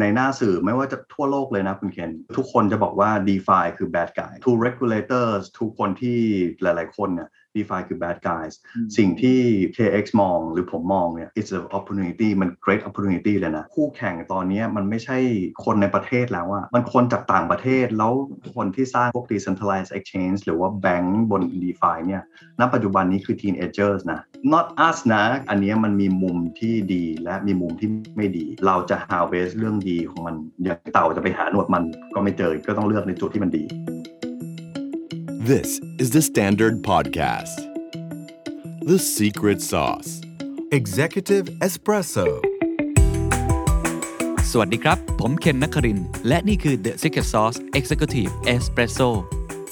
ในหน้าสื่อไม่ว่าจะทั่วโลกเลยนะคุณเคนทุกคนจะบอกว่า d e f i คือ bad guy to regulators ทุกคนที่หลาย ๆ คนเนี่ย d e f i คือ bad guys สิ่งที่ KX มองหรือผมมองเนี่ย it's an opportunity มัน great opportunity เลยนะ คู่แข่งตอนนี้มันไม่ใช่คนในประเทศแล้วอะมันคนจากต่างประเทศแล้วคนที่สร้างพวก decentralized exchange หรือว่าแบงก์บน DeFi เนี่ยณปัจจุบันนี้คือ teenagers นะ not us นะ อันนี้มันมีมุมที่ดีและมีมุมที่ไม่ดี เราจะ harvest เรื่องดีของมันอย่างเต่าจะไปหาหนวดมันก็ไม่เจอก็ต้องเลือกในจุดที่มันดี This is the Standard Podcast. The Secret Sauce. Executive Espresso สวัสดีครับ ผมเคนนักครินทร์และนี่คือ The Secret Sauce Executive Espresso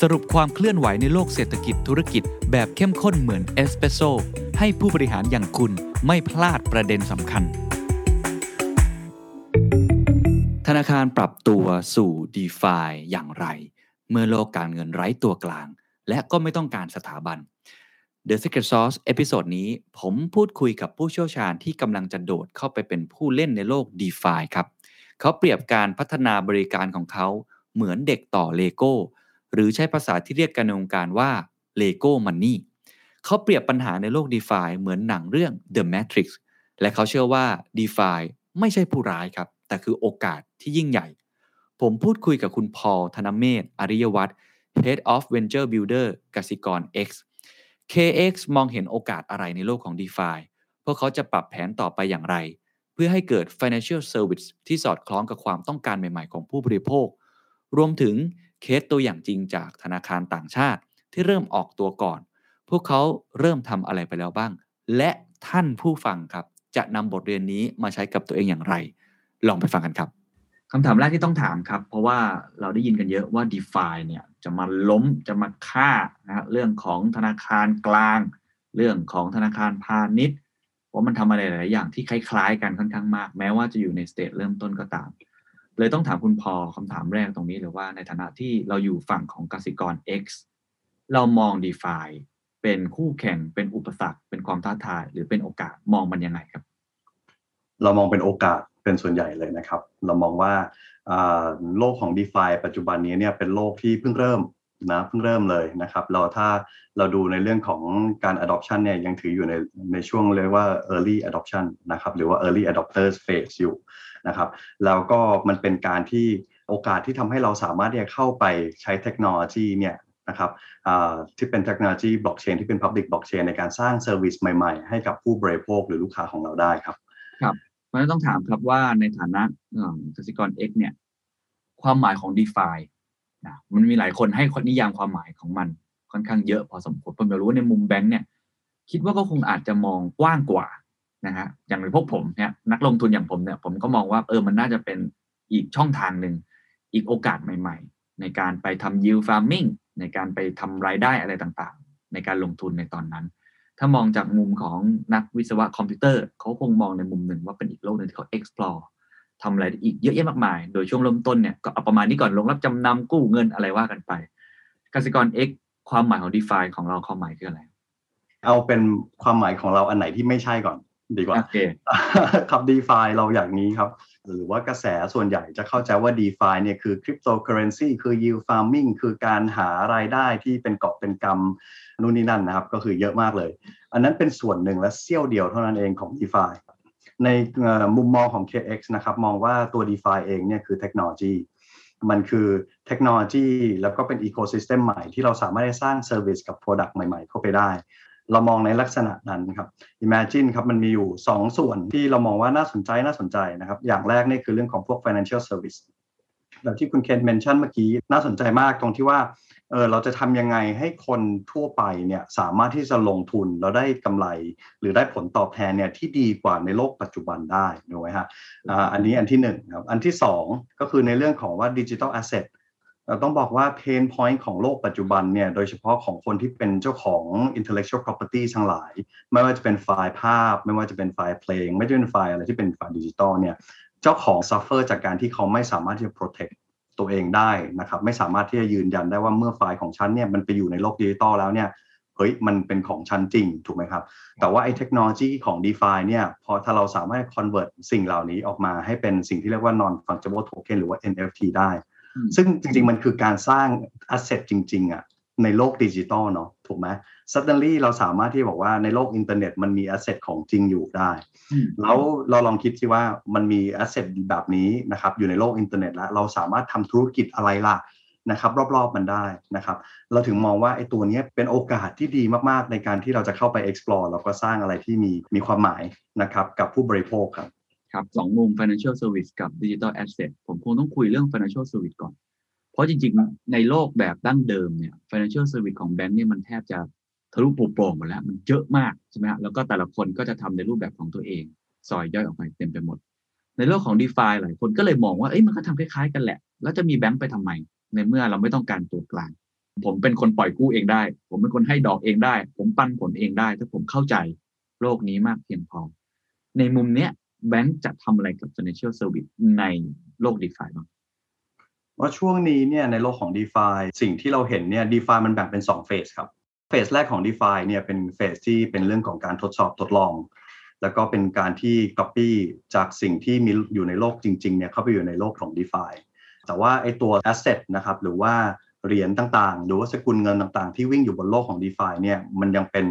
สรุปความเคลื่อนไหวในโลกเศรษฐกิจธุรกิจแบบเข้มข้นเหมือนเอสเปรสโซให้ผู้บริหารอย่างคุณไม่พลาดประเด็นสำคัญ ธนาคารปรับตัวสู่ d e f i อย่างไร เมื่อโลกการเงินไร้ตัวกลาง และก็ไม่ต้องการสถาบัน The Secret Sauce episode นี้ผมพูดคุยกับผู้เชี่ยวชาญที่กำลังจะโดดเข้าไปเป็นผู้เล่นในโลก d e f i ครับ เขาเปรียบการพัฒนาบริการของเขาเหมือนเด็กต่อเลโก้ หรือใช้ภาษาที่เรียกกันในวงการว่า Lego Money เขาเปรียบปัญหาในโลก d e f i เหมือนหนังเรื่อง The Matrix และเขาเชื่อว่า d e f i ไม่ใช่ผู้ร้ายครับ แต่คือโอกาสที่ยิ่งใหญ่ ผมพูดคุยกับคุณพอลธนเมธอริยวัฒน์ Head of Venture Builder กสิกร X KX มองเห็นโอกาสอะไรในโลกของ d e f i พวกเขาจะปรับแผนต่อไปอย่างไร เพื่อให้เกิด financial service ที่สอดคล้องกับความต้องการใหม่ๆของผู้บริโภค รวมถึงเคสตัวอย่างจริงจากธนาคารต่างชาติ ที่เริ่มออกตัวก่อน พวกเขาเริ่มทำอะไรไปแล้วบ้าง และท่านผู้ฟังครับ จะนำบทเรียนนี้มาใช้กับตัวเองอย่างไร ลองไปฟังกันครับ คำถามแรกที่ต้องถามครับ เพราะว่าเราได้ยินกันเยอะว่า d e f i เนี่ยจะมาล้มจะมาฆ่านะฮะเรื่องของธนาคารกลาง เรื่องของธนาคารพาณิชย์ว่ามันทำอะไรหลายอย่างที่คล้ายๆ กันค่อนข้างมาก แม้ว่าจะอยู่ในสเตจเริ่มต้นก็ตาม เลยต้องถามคุณพอคำถามแรกตรงนี้เลยว่าในฐานะที่เราอยู่ฝั่งของกสิกร X เรามอง d e f i เป็นคู่แข่งเป็นอุปสรรค เป็นความท้าทาย หรือเป็นโอกาสมองมันยังไงครับ เรามองเป็นโอกาส เป็นส่วนใหญ่เลยนะครับ เรามองว่าโลกของ d e f i ปัจจุบันนี้เนี่ยเป็นโลกที่เพิ่งเริ่มนะเพิ่งเริ่มเลยนะครับเราถ้าเราดูในเรื่องของการ adoption เนี่ยยังถืออยู่ในในช่วงเรียกว่า early adoption นะครับหรือว่า early adopters phase อยู่นะครับแล้วก็มันเป็นการที่โอกาสที่ทำให้เราสามารถที่จะเข้าไปใช้เทคโนโลยีเนี่ยนะครับที่เป็นเทคโนโลยีบล็อกเชนที่เป็น Public Blockchain ในการสร้างเซอร์วิสใหม่ๆ ให้กับผู้บริโภคหรือลูกค้าของเราได้ครับครับ เพราะฉะนั้นต้องถามครับว่าในฐานะกสิกร X เนี่ย ความหมายของ d e f i นะมันมีหลายคนให้นิยามความหมายของมันค่อนข้างเยอะพอสมควรผมอยากรู้ว่าในมุมแบงค์เนี่ย คิดว่าก็คงอาจจะมองกว้างกว่านะฮะอย่างพวกผมเนี่ยนักลงทุนอย่างผมเนี่ย ผมก็มองว่าเออมันน่าจะเป็นอีกช่องทางหนึ่งอีกโอกาสใหม่ ๆ ในการไปทำ yield farming ในการไปทำรายได้อะไรต่างๆ ในการลงทุนในตอนนั้น ถ้ามองจากมุมของนักวิศวะคอมพิวเตอร์ เขาคงมองในมุมหนึ่งว่าเป็นอีกโลกหนึ่งที่เขา explore ทำอะไรอีกเยอะแยะมากมาย โดยช่วงเริ่มต้นเนี่ยก็เอาประมาณนี้ก่อนลงรับจำนำกู้เงินอะไรว่ากันไปกสิกร X ความหมายของ d e f าของเราความหมายคืออะไร เอาเป็นความหมายของเราอันไหนที่ไม่ใช่ก่อนดีกว่าครับ d e f าเราอย่างนี้ครับ หรือว่ากระแสส่วนใหญ่จะเข้าใจว่า d e f าเนี่ยคือคริปโตเคอเรนซีคือ yield farming คือการหารายได้ที่เป็นกอบเป็นกำ นู่นนี่นั่นนะครับ ก็คือเยอะมากเลย อันนั้นเป็นส่วนหนึ่งและเสี้ยวเดียวเท่านั้นเองของ d e f าในมุมมองของ KX นะครับ มองว่าตัว DeFi เองเนี่ยคือเทคโนโลยีมันคือเทคโนโลยี แล้วก็เป็น ecosystem ใหม่ที่เราสามารถได้สร้างเซอร์วิสกับ Product ใหม่ๆ เข้าไปได้ เรามองในลักษณะนั้นครับ Imagine ครับมันมีอยู่ 2 ส่วนที่เรามองว่าน่าสนใจน่าสนใจนะครับ อย่างแรกนี่คือเรื่องของพวก financial service แบบที่คุณเคน mention เมื่อกี้น่าสนใจมากตรงที่ว่า เออเราจะทำยังไงให้คนทั่วไปเนี่ยสามารถที่จะลงทุนแล้วได้กำไร หรือได้ผลตอบแทนเนี่ยที่ดีกว่าในโลกปัจจุบันได้ถูไหมฮะอันนี้อันที่หนึ่งครับอันที่สองก็คือในเรื่องของว่า digital asset เราต้องบอกว่า pain point ของโลกปัจจุบันเนี่ยโดยเฉพาะของคนที่เป็นเจ้าของ intellectual property ทั้งหลาย ไม่ว่าจะเป็นไฟล์ภาพ ไม่ว่าจะเป็นไฟล์เพลง ไม่ว่าจะเป็นไฟล์อะไรที่เป็นไฟล์ดิจิตอลเนี่ยเจ้าของ suffer จากการที่เขาไม่สามารถที่จะ protect ตัวเองได้นะครับไม่สามารถที่จะยืนยันได้ว่าเมื่อไฟล์ของฉันเนี่ยมันไปอยู่ในโลกดิจิตอลแล้วเนี่ยเฮ้ยมันเป็นของฉันจริงถูกไหมครับ แต่ว่าไอ้เทคโนโลยีของ d e f าเนี่ยพอถ้าเราสามารถ convert สิ่งเหล่านี้ออกมาให้เป็นสิ่งที่เรียกว่า non fungible token หรือว่า NFT ได้ ซึ่งจริง ๆ มันคือการสร้าง asset จริงๆอะในโลกดิจิตอลเนาะถูกไหม suddenly เราสามารถที่บอกว่าในโลกอินเทอร์เน็ตมันมี asset ของจริงอยู่ได้ แล้วเราลองคิดที่ว่ามันมี asset แบบนี้นะครับอยู่ในโลกอินเทอร์เน็ตแล้วเราสามารถทำธุรกิจอะไรล่ะนะครับรอบๆมันได้นะครับ เราถึงมองว่าไอ้ตัวนี้เป็นโอกาสที่ดีมากๆ ในการที่เราจะเข้าไป explore แล้วก็สร้างอะไรที่มีมีความหมายนะครับกับผู้บริโภคครับครับสองมุม financial service กับ digital asset ผมคงต้องคุยเรื่อง financial service ก่อน เพราะจริงๆ ในโลกแบบดั้งเดิมเนี่ย financial service ของแบงก์เนี่ยมันแทบจะ ทะลุโปร่งหมดแล้วมันเยอะมากใช่ไหมแล้วก็แต่ละคนก็จะทำในรูปแบบของตัวเองซอยย่อยออกไปเต็มไปหมด ในโลกของ d e f าหลายคนก็เลยมองว่าเอ้ยมันก็ทำคล้ายๆกันแหละ แล้วจะมีแบงก์ไปทำไม ในเมื่อเราไม่ต้องการตัวกลาง ผมเป็นคนปล่อยกู้เองได้ ผมเป็นคนให้ดอกเองได้ ผมปันผลเองได้ ถ้าผมเข้าใจโลกนี้มากเพียงพอ ในมุมเนี้ยแบงก์จะทำอะไรกับ financial service ในโลก d e f าบ้างว่าช่วงนี้เนี่ยในโลกของ d e f าสิ่งที่เราเห็นเนี่ย d e f ามันแบ่งเป็น2เฟสครับ เฟสแรกของ d e f าเนี่ยเป็นเฟสที่เป็นเรื่องของการทดสอบทดลอง แล้วก็เป็นการที่ copy จากสิ่งที่มีอยู่ในโลกจริงๆเนี่ยเข้าไปอยู่ในโลกของ d e f าแต่ว่าไอตัว asset นะครับหรือว่าเหรียญต่างๆ หรือว่าสกุลเงินต่างๆ ที่วิ่งอยู่บนโลกของ d e f าเนี่ยมันยังเป็น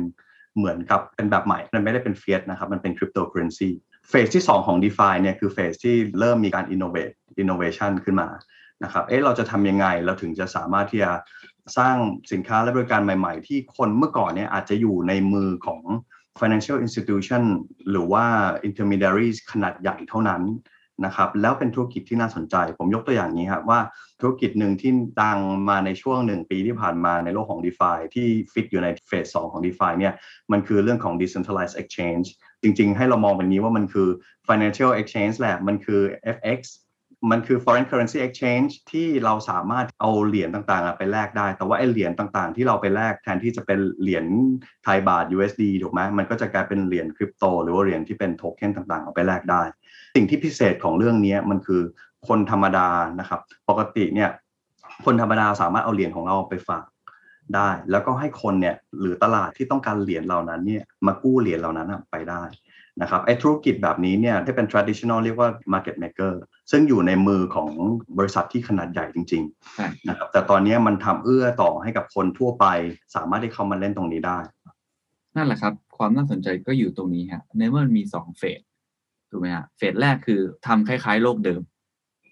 เหมือนกับเป็นแบบใหม่ มันไม่ได้เป็น fiat นะครับ มันเป็นคริปโตเคอเรนซีเฟสที่ 2 ของ d e f าเนี่ยคือเฟสที่เริ่มมีการ innovate innovation ขึ้นมานะครับ เอ๊ะเราจะทำยังไง เราถึงจะสามารถที่จะ สร้างสินค้าและบริการใหม่ ๆ ที่คนเมื่อก่อนเนี่ยอาจจะอยู่ในมือของ financial institution หรือว่า intermediaries ขนาดใหญ่เท่านั้นนะครับแล้วเป็นธุรกิจที่น่าสนใจ ผมยกตัวอย่างนี้ครับว่าธุรกิจหนึ่งที่ดังมาในช่วงหนึ่งปีที่ผ่านมาในโลกของ d e f าที่ฟิตอยู่ในเฟสสองของ d e f าเนี่ยมันคือเรื่องของ decentralized exchange จริง ๆ ให้เรามองแบบนี้ว่ามันคือ financial exchange แหละมันคือ FX มันคือ foreign currency exchange ที่เราสามารถเอาเหรียญต่างๆ ไปแลกได้ แต่ว่าไอ้เหรียญต่างๆ ที่เราไปแลกแทนที่จะเป็นเหรียญไทยบาท USD ถูกไหมมันก็จะกลายเป็นเหรียญคริปโตหรือว่าเหรียญที่เป็นโทเค็นต่างๆ เอาไปแลกได้ สิ่งที่พิเศษของเรื่องนี้มันคือคนธรรมดานะครับ ปกติเนี่ยคนธรรมดาสามารถเอาเหรียญของเราไปฝากได้ แล้วก็ให้คนเนี่ยหรือตลาดที่ต้องการเหรียญเหล่านั้นเนี่ยมากู้เหรียญเหล่านั้นไปได้ นะครับไอ้ธุรกิจแบบนี้เนี่ยที่เป็น traditional เรียกว่า market maker ซึ่งอยู่ในมือของบริษัทที่ขนาดใหญ่จริงๆนะครับแต่ตอนนี้มันทำเอื้อต่อให้กับคนทั่วไป สามารถที่เขามาเล่นตรงนี้ได้ นั่นแหละครับ ความน่าสนใจก็อยู่ตรงนี้ฮะในเมื่อมันมีสองเฟสถูกไหมฮะเฟสแรกคือทำคล้ายๆ โลกเดิม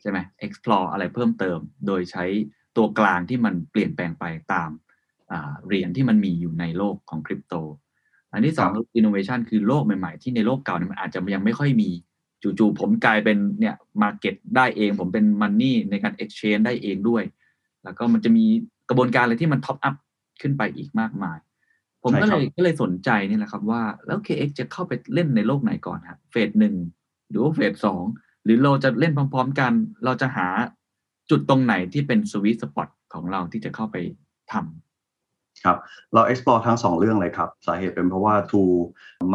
ใช่ไหม explore อะไรเพิ่มเติม โดยใช้ตัวกลางที่มันเปลี่ยนแปลงไปตามเหรียญที่มันมีอยู่ในโลกของคริปโต อันที่สองคือ innovation คือโลกใหม่ๆ ที่ในโลกเก่าเนี่ยมันอาจจะยังไม่ค่อยมีจู่ๆผมกลายเป็นเนี่ยมาเก็ตได้เอง ผมเป็นมันนี่ในการ exchange ได้เองด้วย แล้วก็มันจะมีกระบวนการอะไรที่มัน top up ขึ้นไปอีกมากมาย ผมก็เลยก็เลยสนใจนี่แหละครับว่า แล้ว KX จะเข้าไปเล่นในโลกไหนก่อนฮะ phase หนึ่งหรือว่า phase สองหรือเราจะเล่นพร้อม ๆ กัน เราจะหาจุดตรงไหนที่เป็น sweet spot ของเราที่จะเข้าไปทำ ครับเรา explore ทั้ง 2 เรื่องเลยครับสาเหตุเป็นเพราะว่า to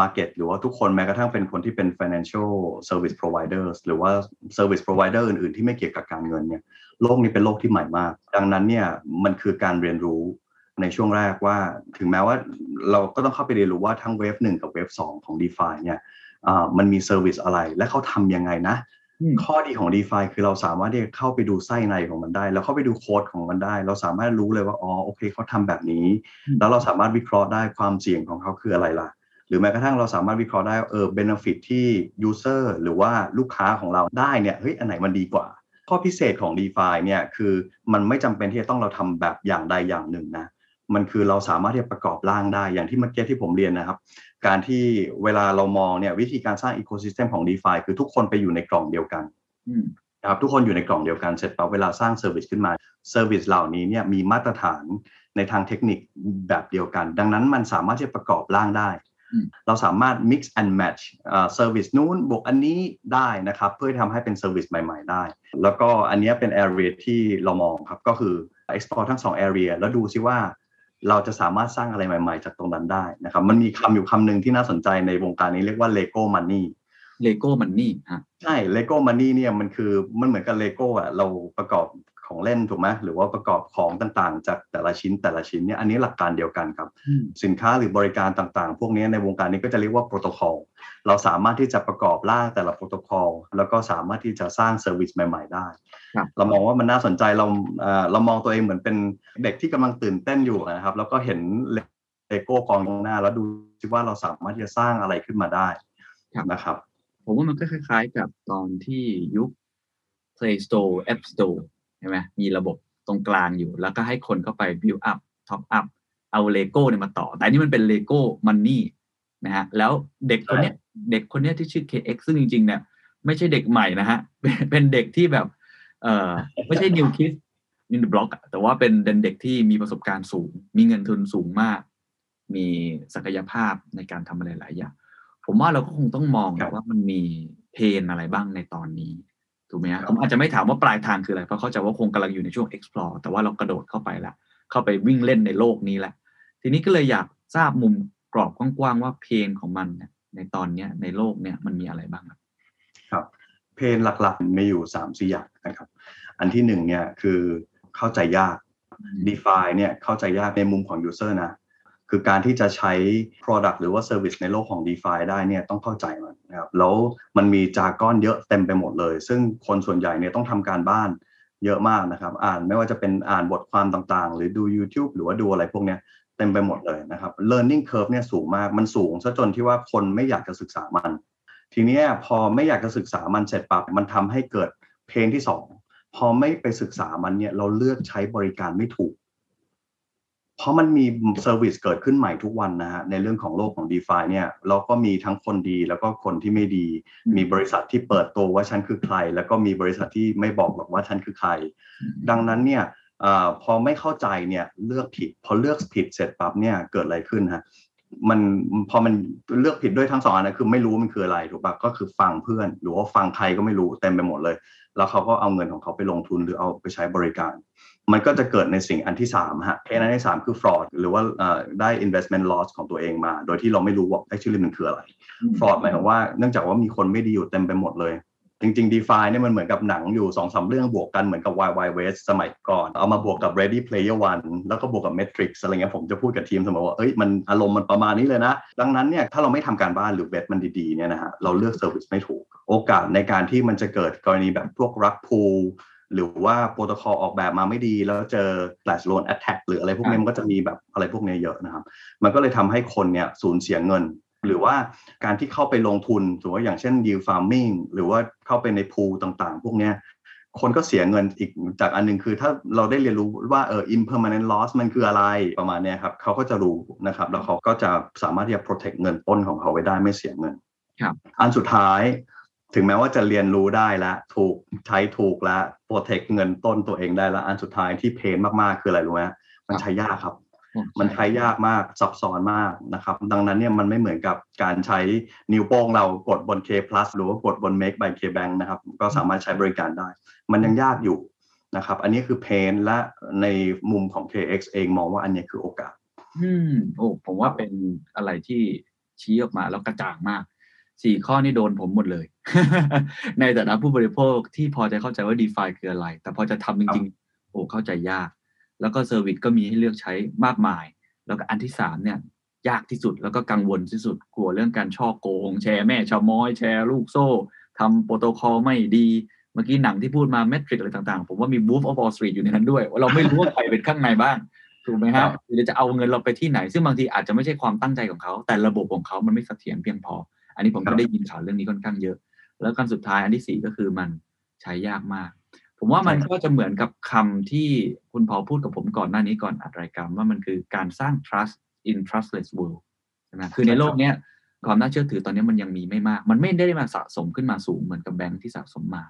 market หรือว่าทุกคนแม้กระทั่งเป็นคนที่เป็น financial service providers หรือว่า service provider อื่นๆ ที่ไม่เกี่ยวกับการเงินเนี่ยโลกนี้เป็นโลกที่ใหม่มาก ดังนั้นเนี่ยมันคือการเรียนรู้ในช่วงแรกว่าถึงแม้ว่าเราก็ต้องเข้าไปเรียนรู้ว่าทั้งเวฟหนึ่งกับเวฟสองของ d e f าเนี่ยมันมีเซอร์วิสอะไรและเขาทำยังไงนะ ข้อดีของ d e f าคือเราสามารถที่จะเข้าไปดูไส้ในของมันได้ แล้วเข้าไปดูโค้ดของมันได้ เราสามารถรู้เลยว่าอ๋อโอเคเขาทำแบบนี้ แล้วเราสามารถวิเคราะห์ได้ความเสี่ยงของเขาคืออะไรล่ะ หรือแม้กระทั่งเราสามารถวิเคราะห์ได้เออ benefit ที่user หรือว่าลูกค้าของเราได้เนี่ยเฮ้ยอันไหนมันดีกว่า ข้อพิเศษของ d e f าเนี่ยคือมันไม่จำเป็นที่จะต้องเราทำแบบอย่างใดอย่างหนึ่งนะ มันคือเราสามารถที่จะประกอบร่างได้อย่างที่เมื่อกี้ที่ผมเรียนนะครับ การที่เวลาเรามองเนี่ยวิธีการสร้างอีโคซิสเต็มของ d e f าคือทุกคนไปอยู่ในกล่องเดียวกันนะครับทุกคนอยู่ในกล่องเดียวกันเสร็จปั๊บเวลาสร้าง service ขึ้นมา service เหล่านี้เนี่ยมีมาตรฐานในทางเทคนิคแบบเดียวกัน ดังนั้นมันสามารถที่จะประกอบร่างได้ เราสามารถ mix and match service นู้นบวกอันนี้ได้นะครับ เพื่อทำให้เป็น service ใหม่ ๆ ได้ แล้วก็อันนี้เป็น area ที่เรามองครับ ก็คือ explore ทั้ง 2 area แล้วดูซิว่า เราจะสามารถสร้างอะไรใหม่ ๆ จากตรงนั้นได้นะครับ มันมีคำอยู่คำหนึ่งที่น่าสนใจในวงการนี้เรียกว่า Lego Money Lego Money ฮะใช่ Lego Money เนี่ยมันคือมันเหมือนกับเลโก้อะเราประกอบ ของเล่นถูกไหมหรือว่าประกอบของต่างๆ จากแต่ละชิ้นแต่ละชิ้นเนี่ยอันนี้หลักการเดียวกันครับ สินค้าหรือบริการต่างๆ พวกนี้ในวงการนี้ก็จะเรียกว่าโปรโตคอลเราสามารถที่จะประกอบร่างแต่ละโปรโตคอลแล้วก็สามารถที่จะสร้าง service ใหม่ ๆ ได้ เรามองว่ามันน่าสนใจเราเรามองตัวเองเหมือนเป็นเด็กที่กำลังตื่นเต้นอยู่นะครับ แล้วก็เห็นเลโก้กองหน้า แล้วดูว่าเราสามารถที่จะสร้างอะไรขึ้นมาได้นะครับผมว่ามันก็คล้าย ๆ กับตอนที่ยุค Play Store App Store ใช่ไหมมีระบบตรงกลางอยู่ แล้วก็ให้คนเข้าไป build up top up เอาเลโก้เนี่ยมาต่อ แต่นี่มันเป็น Lego Money นะฮะแล้วเด็กคนนี้เด็กคนนี้ที่ชื่อ KX ซึ่งจริงๆเนี่ยไม่ใช่เด็กใหม่นะฮะเป็นเด็กที่แบบเอ่อไม่ใช่ new kid in the block แต่ว่าเป็นเด็กที่มีประสบการณ์สูง มีเงินทุนสูงมาก มีศักยภาพในการทำอะไรหลายอย่างผมว่าเราก็คงต้องมองว่ามันมี pain อะไรบ้างในตอนนี้ ถูกไหมครับผมอาจจะไม่ถามว่าปลายทางคืออะไร เพราะเข้าใจว่าคงกำลังอยู่ในช่วง explore แต่ว่าเรากระโดดเข้าไปแล้วเข้าไปวิ่งเล่นในโลกนี้แหละทีนี้ก็เลยอยากทราบมุมกรอบกว้างๆว่าเพนของมันเนี่ยในตอนเนี้ยในโลกเนี่ยมันมีอะไรบ้างครับครับเพนหลักๆมีอยู่3ามสี่อย่างนะครับ อันที่หนึ่งเนี่ยคือเข้าใจยาก d e f i เนี่ยเข้าใจยากในมุมของ user นะคือการที่จะใช้ Product หรือว่า Service ในโลกของ d e f i ได้เนี่ยต้องเข้าใจมัน นะครับแล้วมันมี jargon เยอะเต็มไปหมดเลย ซึ่งคนส่วนใหญ่เนี่ยต้องทำการบ้านเยอะมากนะครับ อ่านไม่ว่าจะเป็นอ่านบทความต่างๆ หรือดู YouTube หรือว่าดูอะไรพวกนี้เต็มไปหมดเลยนะครับ learning curve เนี่ยสูงมากมันสูงซะจนที่ว่าคนไม่อยากจะศึกษามัน ทีนี้พอไม่อยากจะศึกษามันเสร็จปั๊บมันทำให้เกิด pain ที่ 2 พอไม่ไปศึกษามันเนี่ยเราเลือกใช้บริการไม่ถูก เพราะมันมี service เกิดขึ้นใหม่ทุกวันนะฮะในเรื่องของโลกของ d e f าเนี่ยเราก็มีทั้งคนดีแล้วก็คนที่ไม่ดี มีบริษัทที่เปิดตัวว่าฉันคือใคร แล้วก็มีบริษัทที่ไม่บอกหรอกว่าฉันคือใคร ดังนั้นเนี่ยอพอไม่เข้าใจเนี่ยเลือกผิด พอเลือกผิดเสร็จปั๊บเนี่ยเกิดอะไรขึ้นฮะมันพอมันเลือกผิดด้วยทั้งสองอันนะคือไม่รู้มันคืออะไรถูกปะก็คือฟังเพื่อน หรือว่าฟังใครก็ไม่รู้เต็มไปหมดเลย แล้วเขาก็เอาเงินของเขาไปลงทุนหรือเอาไปใช้บริการ มันก็จะเกิดในสิ่งอันที่3ฮะเพนอันที่ 3 คือ fraud หรือว่าได้ investment loss ของตัวเองมา โดยที่เราไม่รู้ว่า actually มันคืออะไร fraud หมายความว่าเนื่องจากว่ามีคนไม่ดีอยู่เต็มไปหมดเลย จริงๆ DeFi เนี่ยมันเหมือนกับหนังอยู่2อสเรื่องบวกกันเหมือนกับ Wild Wild West สมัยก่อน เอามาบวกกับ Ready Player One แล้วก็บวกกับ Matrix อะไรเงี้ยผมจะพูดกับทีมเสมอว่าเอ้ยมันอารมณ์มันประมาณนี้เลยนะ ดังนั้นเนี่ยถ้าเราไม่ทำการบ้านหรือ vet มันดีๆเนี่ยนะฮะเราเลือก service ไม่ถูก โอกาสในการที่มันจะเกิดกรณีแบบพวก rug pull หรือว่าโปรโตคอลออกแบบมาไม่ดี แล้วเจอ flash loan attack หรืออะไรพวกนี้มันก็จะมีแบบอะไรพวกนี้เยอะนะครับ มันก็เลยทำให้คนเนี่ยสูญเสียเงิน หรือว่าการที่เข้าไปลงทุนถือว่าอย่างเช่น yield farming หรือว่าเข้าไปในพูต่างๆ พวกนี้คนก็เสียเงินอีกจากอันนึงคือถ้าเราได้เรียนรู้ว่าเออ impermanent loss มันคืออะไรประมาณนี้ครับเขาก็จะรู้นะครับ แล้วเขาก็จะสามารถที่จะ protect เงินต้นของเขาไว้ได้ไม่เสียเงินครับอันสุดท้าย ถึงแม้ว่าจะเรียนรู้ได้แล้วถูกใช้ถูกแล้วโปรเทคเงินต้นตัวเองได้แล้ว อันสุดท้ายที่เพนมากๆคืออะไรรู้ไหมมันใช้ยากครับ มันใช้ยากมากซับซ้อนมากนะครับ ดังนั้นเนี่ยมันไม่เหมือนกับการใช้นิ้วโป้งเรากดบน K plus หรือว่ากดบน Make by K Bank นะครับ ก็สามารถใช้บริการได้ มันยังยากอยู่นะครับ อันนี้คือเพนและในมุมของ KX เองมองว่าอันนี้คือโอกาส อืมโอ้ผมว่าเป็นอะไรที่ชี้ออกมาแล้วกระจ่างมากสี่ข้อนี่โดนผมหมดเลย ในฐานะผู้บริโภคที่พอจะเข้าใจว่า d e f าคืออะไร แต่พอจะทำจริงๆ โอ้เข้าใจยาก แล้วก็ service ก็มีให้เลือกใช้มากมาย แล้วก็อันที่สามเนี่ยยากที่สุดแล้วก็กังวลที่สุดกลัวเรื่องการช่อโกง แชร์แม่ชม้อยแชร์ลูกโซ่ทำโปรโตคอลไม่ดี เมื่อกี้หนังที่พูดมา Matrix อะไรต่างๆ ผมว่ามี Wolf of Wall Street อยู่ในนั้นด้วยว่าเราไม่รู้ว่าใครเป็นข้างในบ้างถูกไหมครับหรือจะเอาเงินเราไปที่ไหน ซึ่งบางทีอาจจะไม่ใช่ความตั้งใจของเขา แต่ระบบของเขามันไม่เสถียรเพียงพอ อันนี้ผมก็ได้ยินข่าวเรื่องนี้ค่อนข้างเยอะ แล้วกันสุดท้ายอันที่สี่ก็คือมันใช้ยากมาก ผมว่ามันก็จะเหมือนกับคำที่คุณพอพูดกับผมก่อนหน้านี้ก่อนอัดรายการว่ามันคือการสร้าง trust in trustless world ใช่ไหมคือในโลกนี้ความน่าเชื่อถือตอนนี้มันยังมีไม่มาก มันไม่ได้มาสะสมขึ้นมาสูงเหมือนกับแบงค์ที่สะสมมา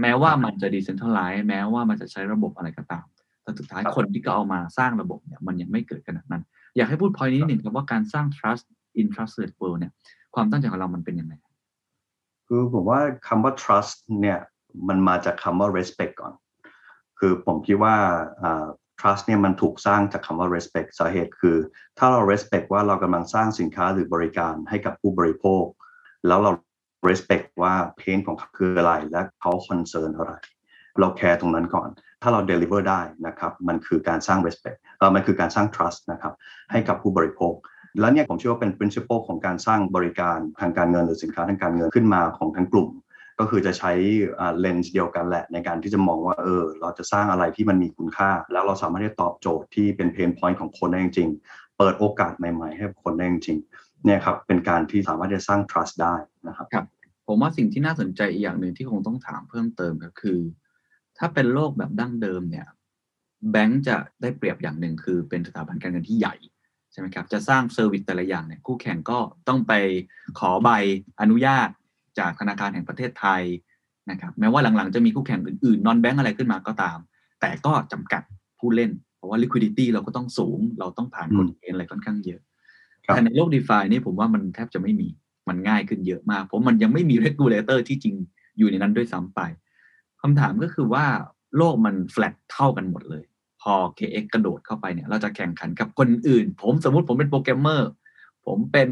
แม้ว่ามันจะ decentralize แม้ว่ามันจะใช้ระบบอะไรก็ตาม แต่สุดท้ายคนที่ก็เอามาสร้างระบบเนี่ยมันยังไม่เกิดขนาดนั้น อยากให้พูดพอยนี้นิดหนึ่งครับว่าการสร้าง trust in trustless world เนี่ยความตั้งใจของเรามันเป็นยังไงคือผมว่าคำว่า trust เนี่ย มันมาจากคำว่า respect ก่อน คือผมคิดว่า trust เนี่ยมันถูกสร้างจากคำว่า respect สาเหตุคือ ถ้าเรา respect ว่าเรากำลังสร้างสินค้าหรือบริการให้กับผู้บริโภค แล้วเรา respect ว่าเพนของเขาคืออะไร และเขา concern อะไร เราแคร์ตรงนั้นก่อน ถ้าเรา deliver ได้นะครับ มันคือการสร้าง respect เออมันคือการสร้าง trust นะครับ ให้กับผู้บริโภค แล้วเนี่ยผมเชื่อว่าเป็น principle ของการสร้างบริการทางการเงินหรือสินค้าทางการเงินขึ้นมาของทั้งกลุ่ม ก็คือจะใช้เลนส์เดียวกันแหละในการที่จะมองว่าเออเราจะสร้างอะไรที่มันมีคุณค่า แล้วเราสามารถที่จะตอบโจทย์ที่เป็นเพนพอยต์ของคนได้จริงเปิดโอกาสใหม่ ๆ ให้คนได้จริงเนี่ยครับเป็นการที่สามารถจะสร้าง trust ได้นะครับครับ ผมว่าสิ่งที่น่าสนใจอีกอย่างหนึ่งที่คงต้องถามเพิ่มเติมก็คือ ถ้าเป็นโลกแบบดั้งเดิมเนี่ยแบงก์จะได้เปรียบอย่างหนึ่งคือเป็นสถาบันการเงินที่ใหญ่ใช่ไหมครับจะสร้าง service แต่ละอย่างเนี่ยคู่แข่งก็ต้องไปขอใบอนุญาต จากธนาคารแห่งประเทศไทยนะครับแม้ว่าหลังๆจะมีคู่แข่งอื่นๆนอนแบงก์อะไรขึ้นมาก็ตาม แต่ก็จำกัดผู้เล่น เพราะว่า liquidity เราก็ต้องสูง เราต้องผ่านกฎเกณฑ์อะไรค่อนข้างเยอะครับแต่ในโลก DeFi านี่ผมว่ามันแทบจะไม่มีมันง่ายขึ้นเยอะมาก เพราะมันยังไม่มี regulator ที่จริงอยู่ในนั้นด้วยซ้ำไปคำถามก็คือว่าโลกมัน flat เท่ากันหมดเลย พอ KX กระโดดเข้าไปเนี่ย เราจะแข่งขันกับคนอื่น ผมสมมติผมเป็นโปรแกรมเมอร์ ผมเป็น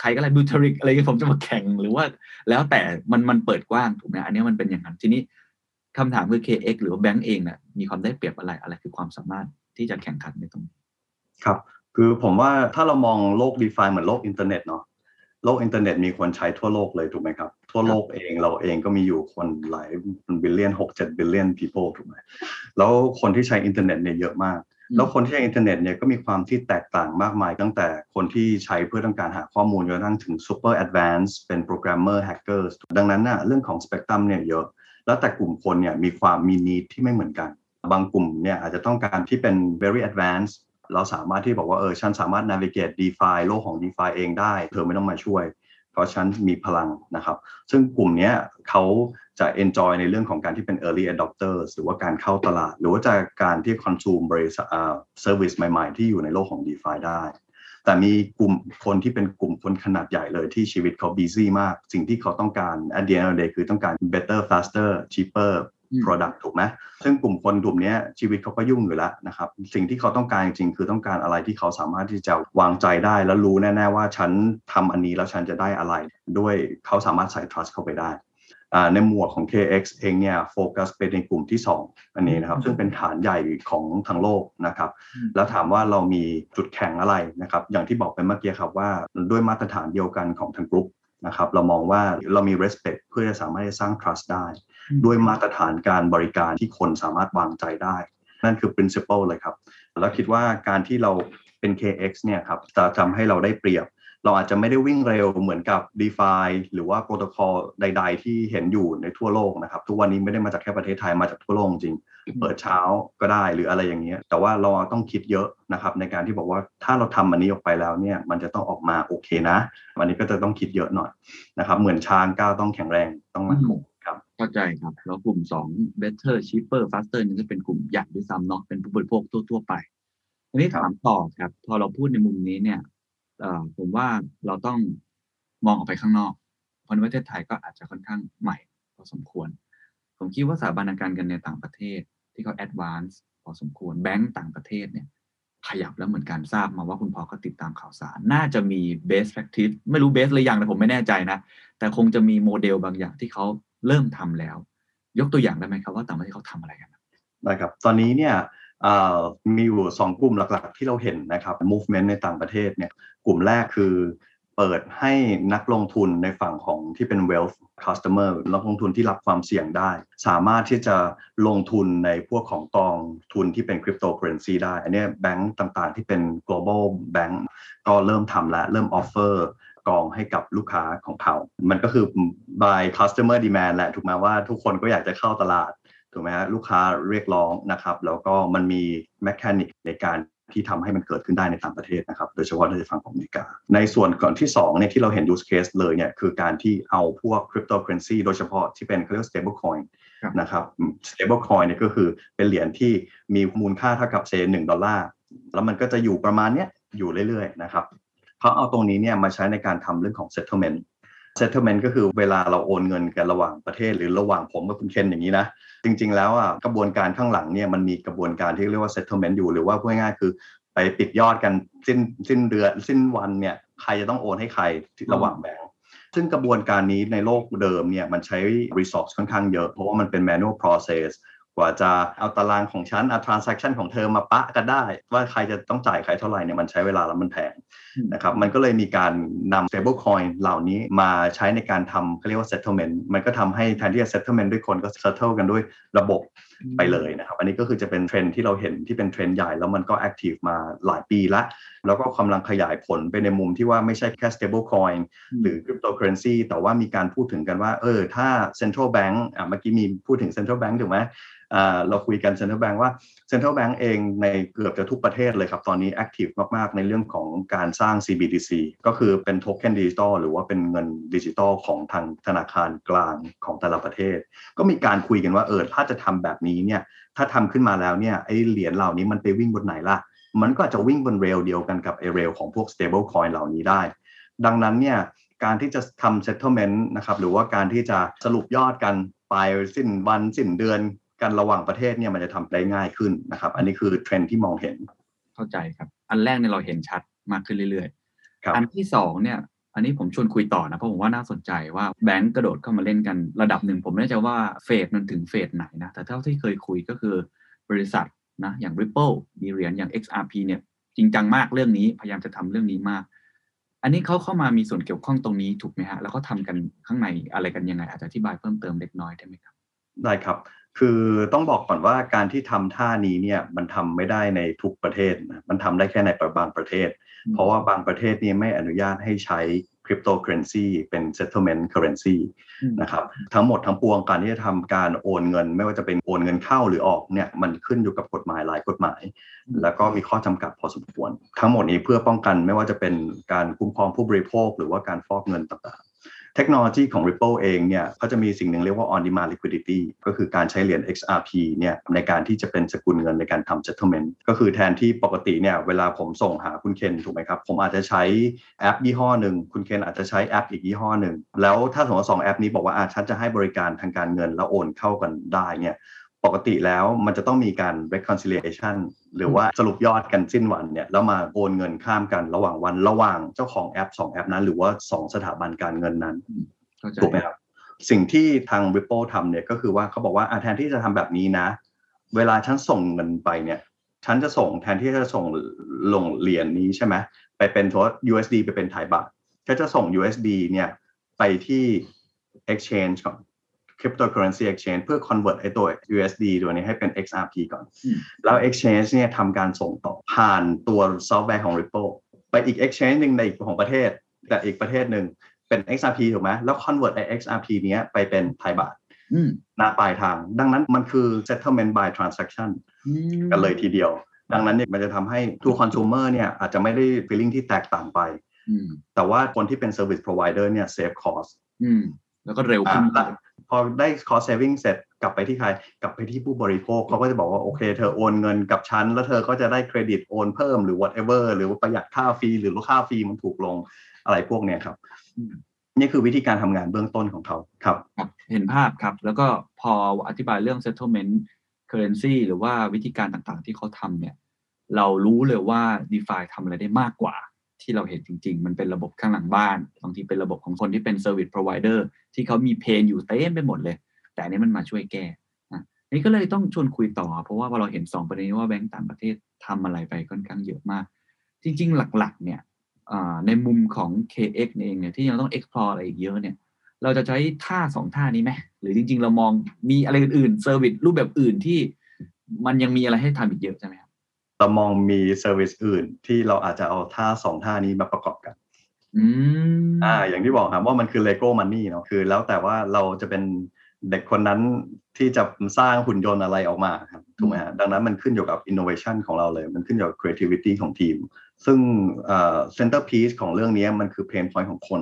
ใครก็ได้ Vitalik อะไรเงี้ยผมจะมาแข่งหรือว่า แล้วแต่มันมันเปิดกว้างถูกไหมอันนี้มันเป็นอย่างนั้นทีนี้คำถามคือ KX หรือว่าแบงก์เองเนี่ยมีความได้เปรียบอะไรอะไรคือความสามารถที่จะแข่งขันในตรงนี้ครับ คือผมว่าถ้าเรามองโลก d e f าเหมือนโลกอินเทอร์เน็ตเนาะโลกอินเทอร์เน็ตมีคนใช้ทั่วโลกเลยถูกไหมครับ ทั่วโลกเองเราเองก็มีอยู่คนหลายบิลเลียนหกเจ็ดบิลเลียน people ถูกไหมแล้วคนที่ใช้อินเทอร์เน็ตเนี่ยเยอะมาก แล้วคนที่ใช้อินเทอร์เน็ตเนี่ยก็มีความที่แตกต่างมากมาย ตั้งแต่คนที่ใช้เพื่อต้องการหาข้อมูลจนกระทั่งถึง super advanced เป็นโปรแกรมเมอร์แฮกเกอร์ดังนั้นน่ะเรื่องของสเปกตรัมเนี่ยเยอะ แล้วแต่กลุ่มคนเนี่ยมีความมี need ที่ไม่เหมือนกัน บางกลุ่มเนี่ยอาจจะต้องการที่เป็น very advanced เราสามารถที่บอกว่าเออฉันสามารถ navigate DeFi โลกของ DeFi เองได้ เธอไม่ต้องมาช่วย เพราะฉันมีพลังนะครับ ซึ่งกลุ่มนี้เขา จะ enjoy ในเรื่องของการที่เป็น early adopters หรือว่าการเข้าตลาด หรือว่าจะการที่ consume บริษัทอ่า service ใหม่ ๆ ที่อยู่ในโลกของ DeFi ได้ แต่มีกลุ่มคนที่เป็นกลุ่มคนขนาดใหญ่เลยที่ชีวิตเขา busy มาก สิ่งที่เขาต้องการ at the end of the day คือต้องการ better faster cheaper อืม product ถูกไหมซึ่งกลุ่มคนกลุ่มเนี้ยชีวิตเขาก็ยุ่งอยู่แล้วนะครับ สิ่งที่เขาต้องการจริงๆ คือต้องการอะไรที่เขาสามารถที่จะวางใจได้ แล้วรู้แน่ๆว่าฉันทำอันนี้แล้วฉันจะได้อะไร ด้วยเขาสามารถใส่ trust เข้าไปได้อ่า ในหมวดของ KX เองเนี่ยโฟกัสไปในกลุ่มที่ 2 อันนี้นะครับซึ่งเป็นฐานใหญ่ของทั้งโลกนะครับอืมแล้วถามว่าเรามีจุดแข็งอะไรนะครับอย่างที่บอกไปเมื่อกี้ครับว่าด้วยมาตรฐานเดียวกันของทั้งกลุ่มนะครับเรามองว่าเรามี respect เพื่อจะสามารถจะสร้าง trust ได้ ด้วยมาตรฐานการบริการที่คนสามารถวางใจได้ นั่นคือ principle เลยครับ แล้วคิดว่าการที่เราเป็น KX เนี่ยครับจะทำให้เราได้เปรียบ เราอาจจะไม่ได้วิ่งเร็วเหมือนกับ DeFi หรือว่าโปรโตคอลใด ๆ ที่เห็นอยู่ในทั่วโลกนะครับ ทุกวันนี้ไม่ได้มาจากแค่ประเทศไทยมาจากทั่วโลกจริง เปิดเช้าก็ได้หรืออะไรอย่างเงี้ย แต่ว่าเราต้องคิดเยอะนะครับ ในการที่บอกว่าถ้าเราทำอันนี้ออกไปแล้วเนี่ย มันจะต้องออกมาโอเคนะวันนี้ก็จะต้องคิดเยอะหน่อยนะครับ เหมือนช้างก้าวต้องแข็งแรงต้องมั่นคงครับเข้าใจครับ แล้วกลุ่ม 2 better cheaper faster นี่ก็เป็นกลุ่มใหญ่ด้วยซ้ำเนาะเป็นผู้บริโภคทั่ว ๆ ไปทีนี้ครับถามต่อครับ พอเราพูดในมุมนี้เนี่ยเอ่อ ผมว่าเราต้องมองออกไปข้างนอกเพราะในประเทศไทยก็อาจจะค่อนข้างใหม่พอสมควร ผมคิดว่าสถาบันการเงินในต่างประเทศที่เขา advance พอสมควรแบงก์ต่างประเทศเนี่ยขยับแล้วเหมือนกันทราบมาว่าคุณพ่อก็ติดตามข่าวสาร น่าจะมี best practice ไม่รู้ best หรือยังแต่ผมไม่แน่ใจนะ แต่คงจะมีโมเดลบางอย่างที่เขาเริ่มทำแล้ว ยกตัวอย่างได้ไหมครับว่าต่างประเทศเขาทำอะไรกันนะครับ ตอนนี้เนี่ย มีอยู่สองกลุ่มหลักๆ ที่เราเห็นนะครับ movement ในต่างประเทศเนี่ยกลุ่มแรกคือเปิดให้นักลงทุนในฝั่งของที่เป็น wealth customer นักลงทุนที่รับความเสี่ยงได้ สามารถที่จะลงทุนในพวกของกองทุนที่เป็น cryptocurrency ได้ อันเนี้ยแบงก์ต่างๆ ที่เป็น global bank ก็เริ่มทำแล้วเริ่ม offer กองให้กับลูกค้าของเขา มันก็คือ by customer demand แหละ ถูกไหมว่าทุกคนก็อยากจะเข้าตลาด ถูกไหมฮะลูกค้าเรียกร้องนะครับ แล้วก็มันมีแม h านิกในการที่ทำให้มันเกิดขึ้นได้ในต่างประเทศนะครับ โดยเฉพาะในฝั่งของอเมริกา ในส่วนก่อนที่2เนี่ยที่เราเห็น use case เลยเนี่ยคือการที่เอาพวก cryptocurrency โดยเฉพาะที่เป็นเขาเรียก stable coin ครับนะครับ stable coin เนี่ยก็คือเป็นเหรียญที่มีมูลค่าเท่ากับเซหนึ่งดอลลาร์แล้วมันก็จะอยู่ประมาณเนี้ยอยู่เรื่อยๆนะครับเขาเอาตรงนี้เนี่ยมาใช้ในการทำเรื่องของ settlement settlement ก็คือเวลาเราโอนเงินกันระหว่างประเทศ หรือระหว่างผมกับคุณเคนอย่างนี้นะ จริง ๆ แล้วอะกระบวนการข้างหลังเนี่ยมันมีกระบวนการที่เรียกว่า settlement อยู่หรือว่าพูดง่ายๆคือ ไปปิดยอดกันสิ้นสิ้นเดือนสิ้นวันเนี่ยใครจะต้องโอนให้ใครระหว่างแบงก์ซึ่งกระบวนการนี้ในโลกเดิมเนี่ยมันใช้ resource ค่อนข้างเยอะ เพราะว่ามันเป็น manual process กว่าจะเอาตารางของฉันเอา transaction ของเธอมาปะกันได้ ว่าใครจะต้องจ่ายใครเท่าไหร่เนี่ยมันใช้เวลาแล้วมันแพง นะครับมันก็เลยมีการนำ stable coin เหล่านี้มาใช้ในการทำเขาเรียกว่า settlement มันก็ทำให้แทนที่จะ settlement ด้วยคนก็ settle กันด้วยระบบไปเลยนะครับ อันนี้ก็คือจะเป็นเทรนที่เราเห็นที่เป็นเทรนใหญ่แล้วมันก็ active มาหลายปีละ แล้วก็กำลังขยายผลไปในมุมที่ว่าไม่ใช่แค่ stable coin หรือ cryptocurrency แต่ว่ามีการพูดถึงกันว่า เออ ถ้า central bank อะเมื่อกี้มีพูดถึง central bank ถูกไหมเราคุยกัน central bank ว่า central bank เองในเกือบจะทุกประเทศเลยครับ ตอนนี้ active มากๆ ในเรื่องของการสร้าง CBDC ก็คือเป็นโทเค็นดิจิตอลหรือว่าเป็นเงินดิจิตอลของทางธนาคารกลางของแต่ละประเทศ ก็มีการคุยกันว่าเออถ้าจะทำแบบนี้เนี่ยถ้าทำขึ้นมาแล้วเนี่ยไอ้เหรียญเหล่านี้มันไปวิ่งบนไหนล่ะ มันก็จะวิ่งบนเรลเดียวกันกับไอ้เรลของพวก stable coin เหล่านี้ได้ ดังนั้นเนี่ยการที่จะทำ settlement นะครับหรือว่าการที่จะสรุปยอดกันปลายสิ้นวันสิ้นเดือน กันระหว่างประเทศเนี่ยมันจะทำได้ง่ายขึ้นนะครับ อันนี้คือเทรนที่มองเห็น เข้าใจครับ อันแรกเนี่ยเราเห็นชัดมากขึ้นเรื่อยๆอันที่สองเนี่ยอันนี้ผมชวนคุยต่อนะเพราะผมว่าน่าสนใจว่าแบงก์กระโดดเข้ามาเล่นกันระดับหนึ่งผมไม่แน่ใจว่าเฟสมันถึงเฟสไหนนะแต่เท่าที่เคยคุยก็คือบริษัทนะอย่าง Ripple มีเหรียญอย่าง XRP เนี่ยจริงจังมากเรื่องนี้พยายามจะทำเรื่องนี้มาก อันนี้เขาเข้ามามีส่วนเกี่ยวข้องตรงนี้ถูกไหมฮะแล้วเขาทากันข้างในอะไรกันยังไงอาจจะอธิบายเพิ่มเติมเล็กน้อยได้ไหมครับได้ครับ คือต้องบอกก่อนว่าการที่ทำท่านี้เนี่ยมันทำไม่ได้ในทุกประเทศนะมันทำได้แค่ในบางประเทศ เพราะว่าบางประเทศนี่ไม่อนุญาตให้ใช้คริปโตเคอเรนซีเป็น settlement currency นะครับทั้งหมดทั้งปวงการที่จะทำการโอนเงิน ไม่ว่าจะเป็นโอนเงินเข้าหรือออกเนี่ยมันขึ้นอยู่กับกฎหมายหลายกฎหมาย แล้วก็มีข้อจำกัดพอสมควร ทั้งหมดนี้เพื่อป้องกันไม่ว่าจะเป็นการคุ้มครองผู้บริโภค หรือว่าการฟอกเงินต่าง เทคโนโลยีของ Ripple เองเนี่ยเขาจะมีสิ่งหนึ่งเรียกว่า on demand liquidity ก็คือการใช้เหรียญ XRP เนี่ยในการที่จะเป็นสกุลเงินในการทำ settlement ก็คือแทนที่ปกติเนี่ยเวลาผมส่งหาคุณเคนถูกไหมครับ ผมอาจจะใช้แอปยี่ห้อหนึ่ง คุณเคนอาจจะใช้แอปอีกยี่ห้อหนึ่ง แล้วถ้าสมมติสองแอปนี้บอกว่าอาฉันจะให้บริการทางการเงินแล้วโอนเข้ากันได้เนี่ย ปกติแล้วมันจะต้องมีการ reconciliation หรือว่าสรุปยอดกันสิ้นวันเนี่ยแล้วมาโอนเงินข้ามกันระหว่างวันระหว่างเจ้าของแอป 2 แอปนั้น หรือว่า 2 สถาบันการเงินนั้นถูกไหมครับสิ่งที่ทาง Ripple ทำเนี่ยก็คือว่าเขาบอกว่าแทนที่จะทำแบบนี้นะ เวลาฉันส่งเงินไปเนี่ยฉันจะส่งแทนที่จะส่งลงเหรียญนี้ใช่ไหมไปเป็นทัว USD ไปเป็นไทยบาทก็จะส่ง USD เนี่ยไปที่ exchange ก่อน cryptocurrency exchange เพื่อ convert ไอตัว USD ตัวนี้ให้เป็น XRP ก่อน แล้ว exchange เนี่ยทำการส่งต่อผ่านตัวซอฟต์แวร์ของ Ripple ไปอีก exchange หนึ่งในอีกของประเทศ แต่อีกประเทศหนึ่งเป็น XRP ถูกไหมแล้ว convert ไอ XRP เนี้ยไปเป็นไทยบาทหน้าปลายทาง ดังนั้นมันคือ settlement by transaction กันเลยทีเดียว ดังนั้นเนี่ยมันจะทำให้ตัว consumer เนี่ยอาจจะไม่ได้ feeling ที่แตกต่างไป แต่ว่าคนที่เป็น service provider เนี่ย save cost แล้วก็เร็วขึ้น พอได้ cost saving เสร็จกลับไปที่ใคร กลับไปที่ผู้บริโภคเขาก็จะบอกว่า โอเค เธอโอนเงินกับฉัน แล้วเธอก็จะได้เครดิตโอนเพิ่มหรือ whatever หรือว่าประหยัดค่าฟรีหรือลดค่าฟรีมันถูกลงอะไรพวกเนี้ยครับ นี่คือวิธีการทำงานเบื้องต้นของเขาครับ เห็นภาพครับ แล้วก็พออธิบายเรื่อง settlement currency หรือว่าวิธีการต่างๆที่เขาทำเนี่ย เรารู้เลยว่า DeFi ทำอะไรได้มากกว่า ที่เราเห็นจริง ๆ มันเป็นระบบข้างหลังบ้านบางทีเป็นระบบของคนที่เป็น Service Provider ที่เขามีเพนอยู่เต็มไปหมดเลย แต่อันนี้มันมาช่วยแก้นะนี่ก็เลยต้องชวนคุยต่อ เพราะว่าพอเราเห็น 2 ประเด็นว่าแบงก์ต่างประเทศทำอะไรไปค่อนข้างเยอะมาก จริง ๆ หลักๆ เนี่ยในมุมของ KX เองเนี่ยที่ยังต้อง explore อะไรอีกเยอะเนี่ย เราจะใช้ท่าสองท่านี้ไหมหรือจริง ๆ เรามองมีอะไรอื่นๆ service รูปแบบอื่นที่มันยังมีอะไรให้ทำอีกเยอะใช่ไหมครับ เรามองมี service อื่นที่เราอาจจะเอาท่าสองท่านี้มาประกอบกันอืมอ่า อย่างที่บอกครับว่ามันคือ Lego money เนาะคือ แล้วแต่ว่าเราจะเป็นเด็กคนนั้นที่จะสร้างหุ่นยนต์อะไรออกมาครับถูกไหมฮะดังนั้นมันขึ้นอยู่กับอินโนเวชันของเราเลย มันขึ้นอยู่กับ creativity ของทีม ซึ่งเอ่อ center piece ของเรื่องนี้มันคือ pain point ของคน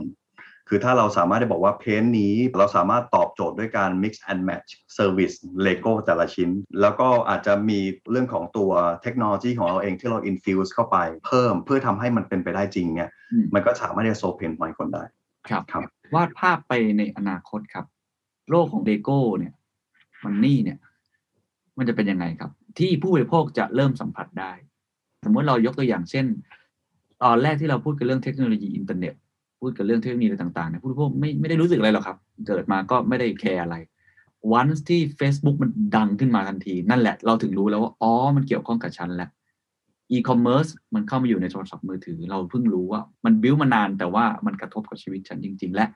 คือถ้าเราสามารถได้บอกว่าเพนนี้เราสามารถตอบโจทย์ด้วยการ mix and match service Lego แต่ละชิ้น แล้วก็อาจจะมีเรื่องของตัวเทคโนโลยีของเราเองที่เรา infuse เข้าไปเพิ่มเพื่อทำให้มันเป็นไปได้จริงเนี่ยมันก็สามารถจะโซเพนพอยคนได้ครับครับวาดภาพไปในอนาคตครับ โลกของเลโก้เนี่ย มันนี่เนี่ย มันจะเป็นยังไงครับ ที่ผู้บริโภคจะเริ่มสัมผัสได้ สมมติเรายกตัวอย่างเช่น ตอนแรกที่เราพูดกันเรื่องเทคโนโลยีอินเทอร์เน็ต พูดกับเรื่องเทคโนโลยีอะไรต่างๆเนี่ยผู้บริโภคไม่ไม่ได้รู้สึกอะไรหรอกครับ เกิดมาก็ไม่ได้แคร์อะไรวันที่ Facebook มันดังขึ้นมาทันที นั่นแหละเราถึงรู้แล้วว่า อ๋อ มันเกี่ยวข้องกับฉันแล้วอีคอมเมิร์ซมันเข้ามาอยู่ในโทรศัพท์มือถือ เราเพิ่งรู้ว่า มันบิ้วมานานแต่ว่ามันกระทบกับชีวิตฉันจริง ๆ และ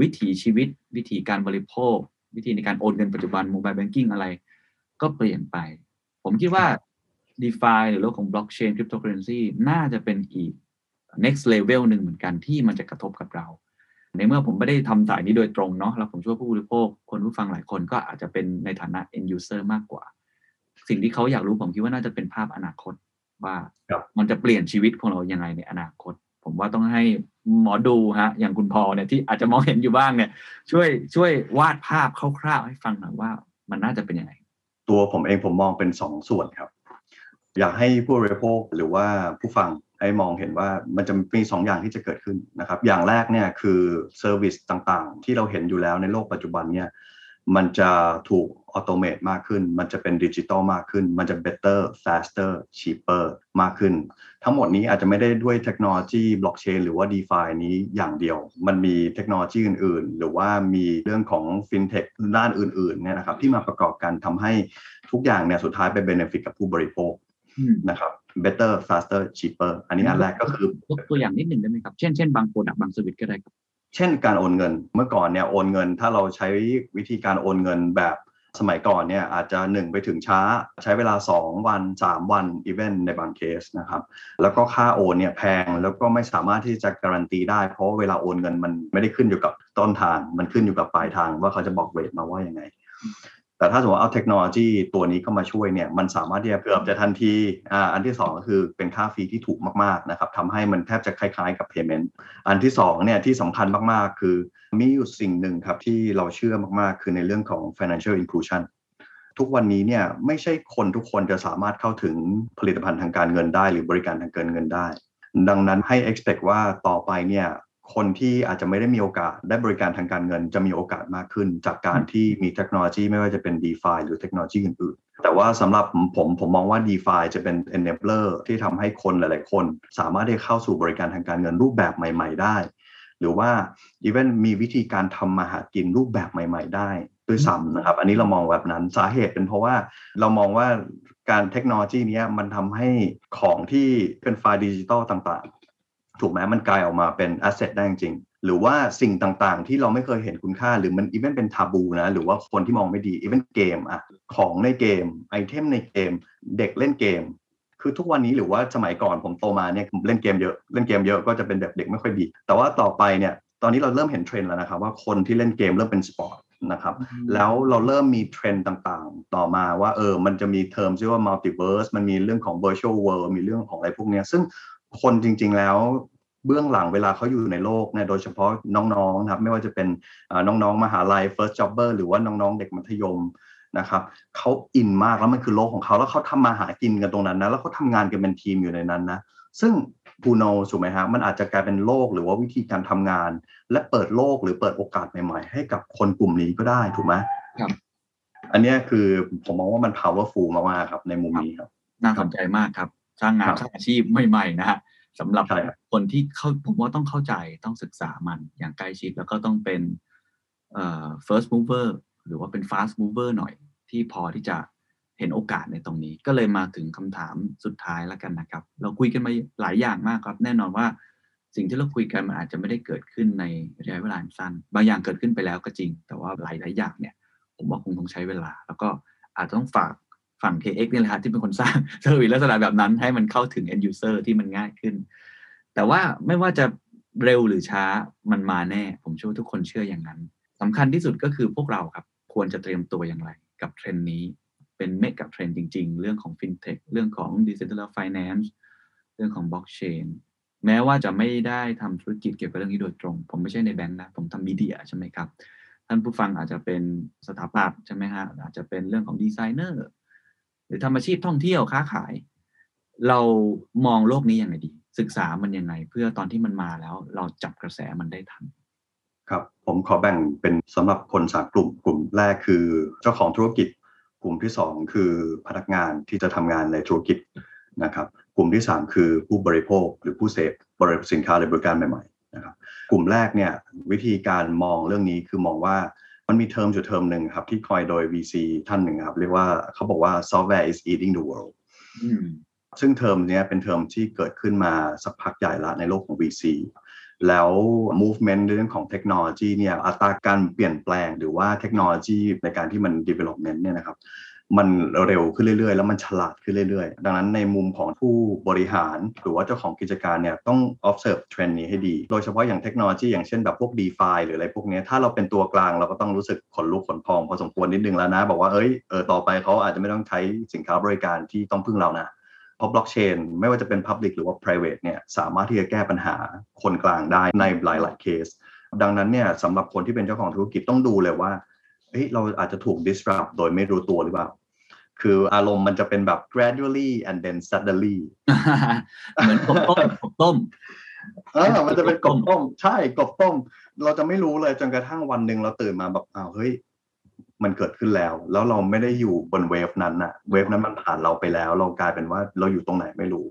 วิถีชีวิต วิธีการบริโภค วิธีในการโอนเงินปัจจุบันโมบายแบงกิ้งอะไร ก็เปลี่ยนไป ผมคิดว่า d e f าหรือโลกของบล็อกเชนคริปโตเคอเรนซีน่าจะเป็นอีก next level หนึ่งเหมือนกันที่มันจะกระทบกับเรา ในเมื่อผมไม่ได้ทำสายนี้โดยตรงเนาะแล้วผมช่วยผู้บริโภค คนผู้ฟังหลายคนก็อาจจะเป็นในฐานะ end user มากกว่า สิ่งที่เขาอยากรู้ผมคิดว่าน่าจะเป็นภาพอนาคตว่ามันจะเปลี่ยนชีวิตของเรายังไงในอนาคต ผมว่าต้องให้หมอดูฮะ อย่างคุณพอเนี่ยที่อาจจะมองเห็นอยู่บ้างเนี่ย ช่วยช่วยวาดภาพคร่าวๆให้ฟังหน่อยว่ามันน่าจะเป็นยังไง ตัวผมเองผมมองเป็นสองส่วนครับ อยากให้ผู้บริโภคหรือว่าผู้ฟัง ให้มองเห็นว่ามันจะมี2 อย่างที่จะเกิดขึ้นนะครับ อย่างแรกเนี่ยคือ service ต่างๆ ที่เราเห็นอยู่แล้วในโลกปัจจุบันเนี่ยมันจะถูก automate มากขึ้น มันจะเป็นดิจิตอลมากขึ้น มันจะ better faster cheaper มากขึ้น ทั้งหมดนี้อาจจะไม่ได้ด้วยเทคโนโลยีบล็อกเชนหรือว่า d e f านี้อย่างเดียว มันมีเทคโนโลยีอื่นๆ หรือว่ามีเรื่องของ FinTech ด้านอื่นๆเนี่ยนะครับที่มาประกอบกันทำให้ทุกอย่างเนี่ยสุดท้ายไป benefit กับผู้บริโภคนะครับ better faster cheaper อันนี้อันแรกก็คือยกตัวอย่างนิดหนึ่งได้ไหมครับ เช่นเช่นบาง product บาง service ก็ได้ครับ เช่นการโอนเงินเมื่อก่อนเนี่ยโอนเงิน ถ้าเราใช้วิธีการโอนเงินแบบสมัยก่อนเนี่ยอาจจะ 1 ไปถึงช้าใช้เวลา 2 วัน 3 วันอีเวนต์ในบางเคสนะครับแล้วก็ค่าโอนเนี่ยแพงแล้วก็ไม่สามารถที่จะการันตีได้ เพราะเวลาโอนเงินมันไม่ได้ขึ้นอยู่กับต้นทาง มันขึ้นอยู่กับปลายทางว่าเขาจะบอกเวทมาว่ายังไง แต่ถ้าสมมติเอาเทคโนโลยีตัวนี้เข้ามาช่วยเนี่ยมันสามารถที่จะเกือบจะทันทีอ่าอันที่ 2 ก็คือเป็นค่าฟรีที่ถูกมากๆนะครับทำให้มันแทบจะคล้ายๆกับ payment อันที่2เนี่ยที่สำคัญมากๆ คือมีอยู่สิ่งหนึ่งครับที่เราเชื่อมากๆ คือในเรื่องของ financial inclusion ทุกวันนี้เนี่ยไม่ใช่คนทุกคนจะสามารถเข้าถึงผลิตภัณฑ์ทางการเงินได้ หรือบริการทางการเงินได้ ดังนั้นให้ expect ว่าต่อไปเนี่ย คนที่อาจจะไม่ได้มีโอกาสได้บริการทางการเงินจะมีโอกาสมากขึ้น จากการที่มีเทคโนโลยีไม่ว่าจะเป็น d e f าหรือเทคโนโลยีอื่นๆ แต่ว่าสำหรับผมผมมองว่า d e f าจะเป็น enabler ที่ทำให้คนหลายๆ คน สามารถได้เข้าสู่บริการทางการเงินรูปแบบใหม่ ๆ ได้ หรือว่า even มีวิธีการทำมาหากินรูปแบบใหม่ ๆ ได้ด้วยซ้ำนะครับ อันนี้เรามองแบบนั้นสาเหตุเป็นเพราะว่าเรามองว่าการเทคโนโลยีนี้มันทำให้ของที่เป็นไฟล์ดิจิตอลต่าง ถูกไหมมันกลายออกมาเป็น asset ได้จริงหรือว่าสิ่งต่างๆ ที่เราไม่เคยเห็นคุณค่าหรือมัน even เป็น taboo นะ หรือว่าคนที่มองไม่ดี even เกมอะของในเกมitem ในเกม เด็กเล่นเกม คือทุกวันนี้หรือว่าสมัยก่อนผมโตมาเนี่ยเล่นเกมเยอะเล่นเกมเยอะก็จะเป็นแบบเด็กไม่ค่อยดี แต่ว่าต่อไปเนี่ยตอนนี้เราเริ่มเห็นเทรนด์แล้วนะครับว่าคนที่เล่นเกมเริ่มเป็นสปอร์ตนะครับแล้วเราเริ่มมีเทรนด์ต่างๆ ต่อมาว่าเออมันจะมีเทอมชื่อว่า multiverse มันมีเรื่องของ virtual world มีเรื่องของอะไรพวกนี้ซึ่งคนจริงๆแล้ว เบื้องหลังเวลาเขาอยู่ในโลกเนี่ยโดยเฉพาะน้องๆนะครับไม่ว่าจะเป็นน้องๆมหาลัย first jobber หรือว่าน้องๆเด็กมัธยมนะครับเขาอินมากแล้วมันคือโลกของเขาแล้วเขาทำมาหากินกันตรงนั้นนะแล้วเขาทางานกันเป็นทีมอยู่ในนั้นนะซึ่งปูโนถูกไหมฮะมันอาจจะกลายเป็นโลกหรือว่าวิธีการทำงาน และเปิดโลกหรือเปิดโอกาสใหม่ๆ ให้กับคนกลุ่มนี้ก็ได้ถูกไหมครับ อันนี้คือผมมองว่ามัน powerful มากๆครับในมุมนี้ครับ น่าสนใจมากครับ สร้างงานสร้างอาชีพใหม่ๆนะฮะ สำหรับคนที่เข้าผมว่าต้องเข้าใจต้องศึกษามันอย่างใกล้ชิด แล้วก็ต้องเป็นเอ่อ first mover หรือว่าเป็น fast mover หน่อยที่พอที่จะเห็นโอกาสในตรงนี้ ก็เลยมาถึงคำถามสุดท้ายแล้วกันนะครับ เราคุยกันมาหลายอย่างมากครับ แน่นอนว่าสิ่งที่เราคุยกันมันอาจจะไม่ได้เกิดขึ้นในระยะเวลาสั้น บางอย่างเกิดขึ้นไปแล้วก็จริง แต่ว่าหลายหลายอย่างเนี่ย ผมว่าคงต้องใช้เวลา แล้วก็อาจจะต้องฝาก ฝั่ง KX นี่แหละครับที่เป็นคนสร้างservice ลักษณะแบบนั้น ให้มันเข้าถึง end user ที่มันง่ายขึ้น แต่ว่าไม่ว่าจะเร็วหรือช้ามันมาแน่ ผมเชื่อว่าทุกคนเชื่ออย่างนั้นสำคัญที่สุดก็คือพวกเราครับ ควรจะเตรียมตัวอย่างไร กับเทรนด์นี้เป็น megatrend จริง ๆ เรื่องของ FinTech เรื่องของ Digital Finance เรื่องของ Blockchain แม้ว่าจะไม่ได้ทำธุรกิจเกี่ยวกับเรื่องนี้โดยตรง ผมไม่ใช่ในแบงค์นะ ผมทำ media ใช่ไหมครับ ท่านผู้ฟังอาจจะเป็นสถาปัตย์ใช่ไหมฮะอาจจะเป็นเรื่องของดีไซเนอร์ รือทำอาชีพท่องเที่ยวค้าขาย เรามองโลกนี้ยังไงดี ศึกษามันยังไง เพื่อตอนที่มันมาแล้ว เราจับกระแสมันได้ทันครับผมขอแบ่งเป็นสำหรับคนสามกลุ่มกลุ่มแรกคือเจ้าของธุรกิจ กลุ่มที่สองคือพนักงานที่จะทำงานในธุรกิจนะครับกลุ่มที่สามคือผู้บริโภคหรือผู้เสพบริสินค้าหรือบริการใหม่ๆนะครับกลุ่มแรกเนี่ยวิธีการมองเรื่องนี้คือมองว่า มันมีเทอมอยู่เทอมหนึ่งครับที่คอยโดย VC ท่านหนึ่งครับ เรียกว่าเขาบอกว่า software is eating the world ซึ่งเทอมนี้เป็นเทอมที่เกิดขึ้นมาสักพักใหญ่ละในโลกของ VC แล้ว movement เรื่องของเทคโนโลยีเนี่ยอัตราการเปลี่ยนแปลงหรือว่าเทคโนโลยีในการที่มัน development เนี่ยนะครับ มันเร็วขึ้นเรื่อยๆ แล้วมันฉลาดขึ้นเรื่อยๆ ดังนั้นในมุมของผู้บริหาร หรือว่าเจ้าของกิจการเนี่ยต้อง observe เทรนด์นี้ให้ดี โดยเฉพาะอย่างเทคโนโลยีอย่างเช่นแบบพวก DeFi หรืออะไรพวกนี้ถ้าเราเป็นตัวกลางเราก็ต้องรู้สึกขนลุกขนพองพอสมควรนิดนึงแล้วนะ บอกว่าเอ้ยเออต่อไปเขาอาจจะไม่ต้องใช้สินค้าบริการที่ต้องพึ่งเรานะเพราะบล็อกเชนไม่ว่าจะเป็น Public หรือว่า Private เนี่ยสามารถที่จะแก้ปัญหาคนกลางได้ในหลายๆเคส ดังนั้นเนี่ยสำหรับคนที่เป็นเจ้าของธุรกิจต้องดูเลยว่า เฮ้ยเราอาจจะถูก disrupt โดยไม่รู้ตัวหรือเปล่า คืออารมณ์มันจะเป็นแบบ gradually and then suddenly เหมือนกบต้มกบต้มเออมันจะเป็นกบต้ม ใช่กบต้ม เราจะไม่รู้เลยจนกระทั่งวันหนึ่งเราตื่นมาแบบอ้าวเฮ้ยมันเกิดขึ้นแล้ว แล้วเราไม่ได้อยู่บนเวฟนั้นอะเวฟนั้นมันผ่านเราไปแล้ว เรากลายเป็นว่าเราอยู่ตรงไหนไม่รู้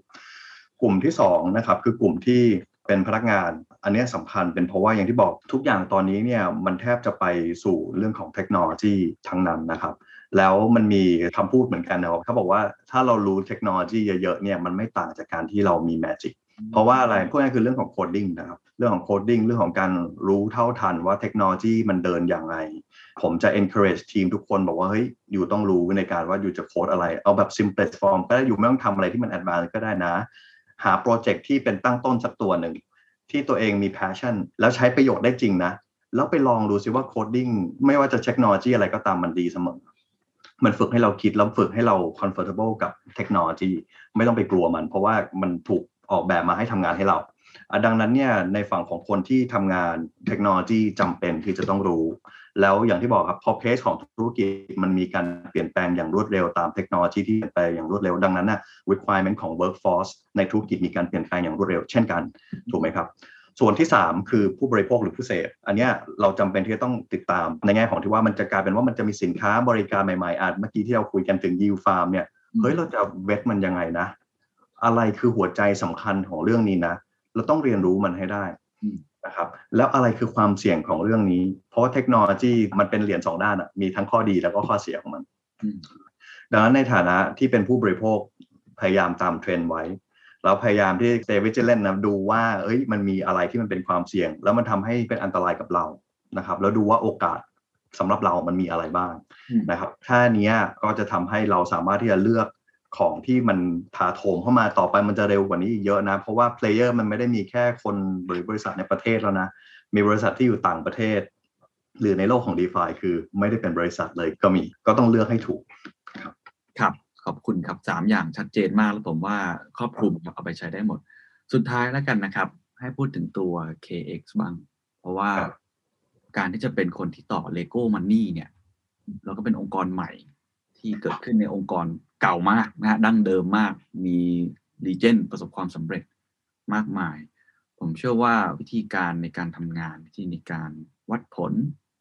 กลุ่มที่สองนะครับ คือกลุ่มที่เป็นพนักงาน อันนี้สำคัญเป็นเพราะว่าอย่างที่บอกทุกอย่างตอนนี้เนี่ยมันแทบจะไปสู่เรื่องของเทคโนโลยีทั้งนั้นนะครับแล้วมันมีคำพูดเหมือนกันนะครับเขาบอกว่าถ้าเรารู้เทคโนโลยีเยอะๆเนี่ยมันไม่ต่างจากการที่เรามี magic เพราะว่าอะไรพวกนี้คือเรื่องของ coding นะครับเรื่องของ coding เรื่องของการรู้เท่าทันว่าเทคโนโลยีมันเดินอย่างไร ผมจะ encourage ทีมทุกคนบอกว่าเฮ้ย you ต้องรู้ในการว่า you จะโคดอะไร เอาแบบ simple form ก็ได้ you ไม่ต้องทำอะไรที่มัน advanced ก็ได้นะ หาโปรเจกต์ที่เป็นตั้งต้นสักตัวหนึ่ง ที่ตัวเองมี passion แล้วใช้ประโยชน์ได้จริงนะ แล้วไปลองดูซิว่า coding ไม่ว่าจะเทคโนโลยีอะไรก็ตามมันดีเสมอ มันฝึกให้เราคิดแล้วฝึกให้เรา comfortable กับเทคโนโลยีไม่ต้องไปกลัวมัน เพราะว่ามันถูกออกแบบมาให้ทำงานให้เรา ดังนั้นเนี่ยในฝั่งของคนที่ทำงานเทคโนโลยีจำเป็นที่จะต้องรู้ แล้วอย่างที่บอกครับพอ pace ของธุรกิจมันมีการเปลี่ยนแปลงอย่างรวดเร็วตามเทคโนโลยีที่เปลี่ยนแปลงอย่างรวดเร็วดังนั้นนะ requirement ของ workforce ในธุรกิจมีการเปลี่ยนแปลงอย่างรวดเร็วเช่นกันถูกไหมครับส่วนที่ 3 คือผู้บริโภคหรือผู้เสพอันนี้เราจำเป็นที่จะต้องติดตามในแง่ของที่ว่ามันจะกลายเป็นว่ามันจะมีสินค้าบริการใหม่ๆอาจเมื่อกี้ที่เราคุยกันถึงยิวฟาร์มเนี่ยเฮ้ยเราจะเวทมันยังไงนะ อะไรคือหัวใจสำคัญของเรื่องนี้นะ เราต้องเรียนรู้มันให้ได้นะครับแล้วอะไรคือความเสี่ยงของเรื่องนี้ เพราะว่าเทคโนโลยีมันเป็นเหรียญสองด้านอะมีทั้งข้อดีแล้วก็ข้อเสียของมัน ดังนั้นในฐานะที่เป็นผู้บริโภคพยายามตามเทรนด์ไว้เราพยายามที่ stay vigilant นะดูว่าเอ้ยมันมีอะไรที่มันเป็นความเสี่ยง แล้วมันทำให้เป็นอันตรายกับเรานะครับ แล้วดูว่าโอกาสสำหรับเรามันมีอะไรบ้างนะครับถ้านี้ก็จะทำให้เราสามารถที่จะเลือก ของที่มันถาโถมเข้ามาต่อไปมันจะเร็วกว่านี้เยอะนะ เพราะว่า player มันไม่ได้มีแค่คนหรือบริษัทในประเทศแล้วนะ มีบริษัทที่อยู่ต่างประเทศ หรือในโลกของ d e f าคือไม่ได้เป็นบริษัทเลยก็มีก็ต้องเลือกให้ถูกครับครับขอบคุณครับสามอย่างชัดเจนมากแล้วผมว่าครอบคลุมครับเอาไปใช้ได้หมด สุดท้ายแล้วกันนะครับ ให้พูดถึงตัว KX บ้าง เพราะว่าการที่จะเป็นคนที่ต่อ Lego Money เนี่ย เราก็เป็นองค์กรใหม่ที่เกิดขึ้นในองค์กร เก่ามากนะฮะดั้งเดิมมากมีดีเจนประสบความสำเร็จมากมาย ผมเชื่อว่าวิธีการในการทำงาน วิธีในการวัดผล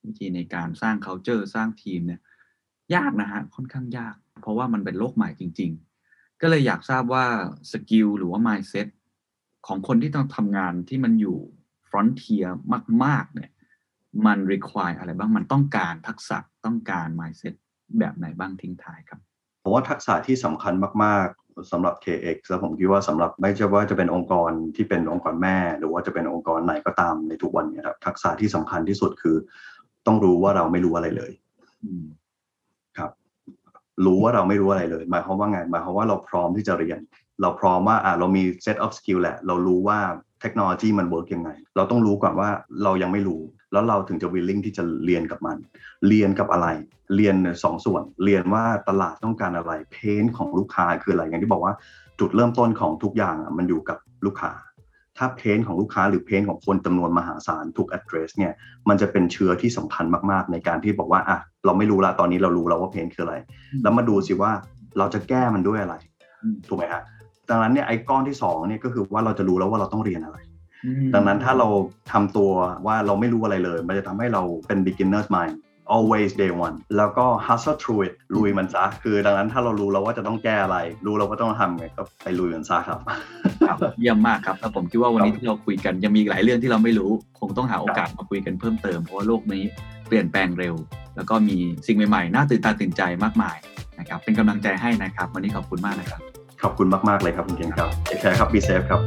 วิธีในการสร้าง culture สร้างทีมเนี่ยยากนะฮะค่อนข้างยาก เพราะว่ามันเป็นโลกใหม่จริง ๆ ก็เลยอยากทราบว่าสกิลหรือว่า mindset ของคนที่ต้องทำงานที่มันอยู่ frontier มาก ๆ เนี่ยมัน require อะไรบ้างมันต้องการทักษะต้องการ mindset แบบไหนบ้างทิ้งท้ายครับ ผมว่าทักษะที่สำคัญมาก ๆสำหรับ KX แล้วผมคิดว่าสำหรับไม่ใช่ว่าจะเป็นองค์กรที่เป็นองค์กรแม่ หรือว่าจะเป็นองค์กรไหนก็ตามในทุกวันนี้ครับทักษะที่สำคัญที่สุดคือ ต้องรู้ว่าเราไม่รู้อะไรเลยรู้ว่าเราไม่รู้อะไรเลย หมายความว่าไงหมายความว่าเราพร้อมที่จะเรียน เราพร้อมว่าอ่าเรามี set of skill แหละ เรารู้ว่าเทคโนโลยีมัน work ยังไง เราต้องรู้ก่อนว่าเรายังไม่รู้ แล้วเราถึงจะ willing ที่จะเรียนกับมัน เรียนกับอะไร เรียนสองส่วน เรียนว่าตลาดต้องการอะไร เพนของลูกค้าคืออะไรอย่างที่บอกว่าจุดเริ่มต้นของทุกอย่างมันอยู่กับลูกค้า ถ้าเพนของลูกค้าหรือเพนของคนจำนวนมหาศาลถูก address เนี่ยมันจะเป็นเชื้อที่สำคัญมากๆ ในการที่บอกว่าอะเราไม่รู้ละตอนนี้เรารู้แล้วว่าเพนคืออะไร แล้วมาดูสิว่าเราจะแก้มันด้วยอะไรถูกไหมฮะ ดังนั้นเนี่ยไอ้ก้อนที่สองเนี่ยก็คือว่าเราจะรู้แล้วว่าเราต้องเรียนอะไร ดังนั้นถ้าเราทำตัวว่าเราไม่รู้อะไรเลย มันจะทำให้เราเป็น beginner's mind always day one แล้วก็ hustle through it ลุยมันซะ คือดังนั้นถ้าเรารู้แล้วว่าจะต้องแก้อะไร รู้แล้วว่าต้องทำไงก็ไปลุยมันซะครับ เยี่ยมมากครับ แล้วผมคิดว่าวันนี้ที่เราคุยกันยังมีหลายเรื่องที่เราไม่รู้ คงต้องหาโอกาสมาคุยกันเพิ่มเติม เพราะว่าโลกนี้เปลี่ยนแปลงเร็ว แล้วก็มีสิ่งใหม่ๆ น่าตื่นตาตื่นใจมากมายนะครับ เป็นกำลังใจให้นะครับ วันนี้ขอบคุณมากนะครับ ขอบคุณมาก ๆ เลยครับคุณเก่งครับแคร์ครับบีเซฟครับ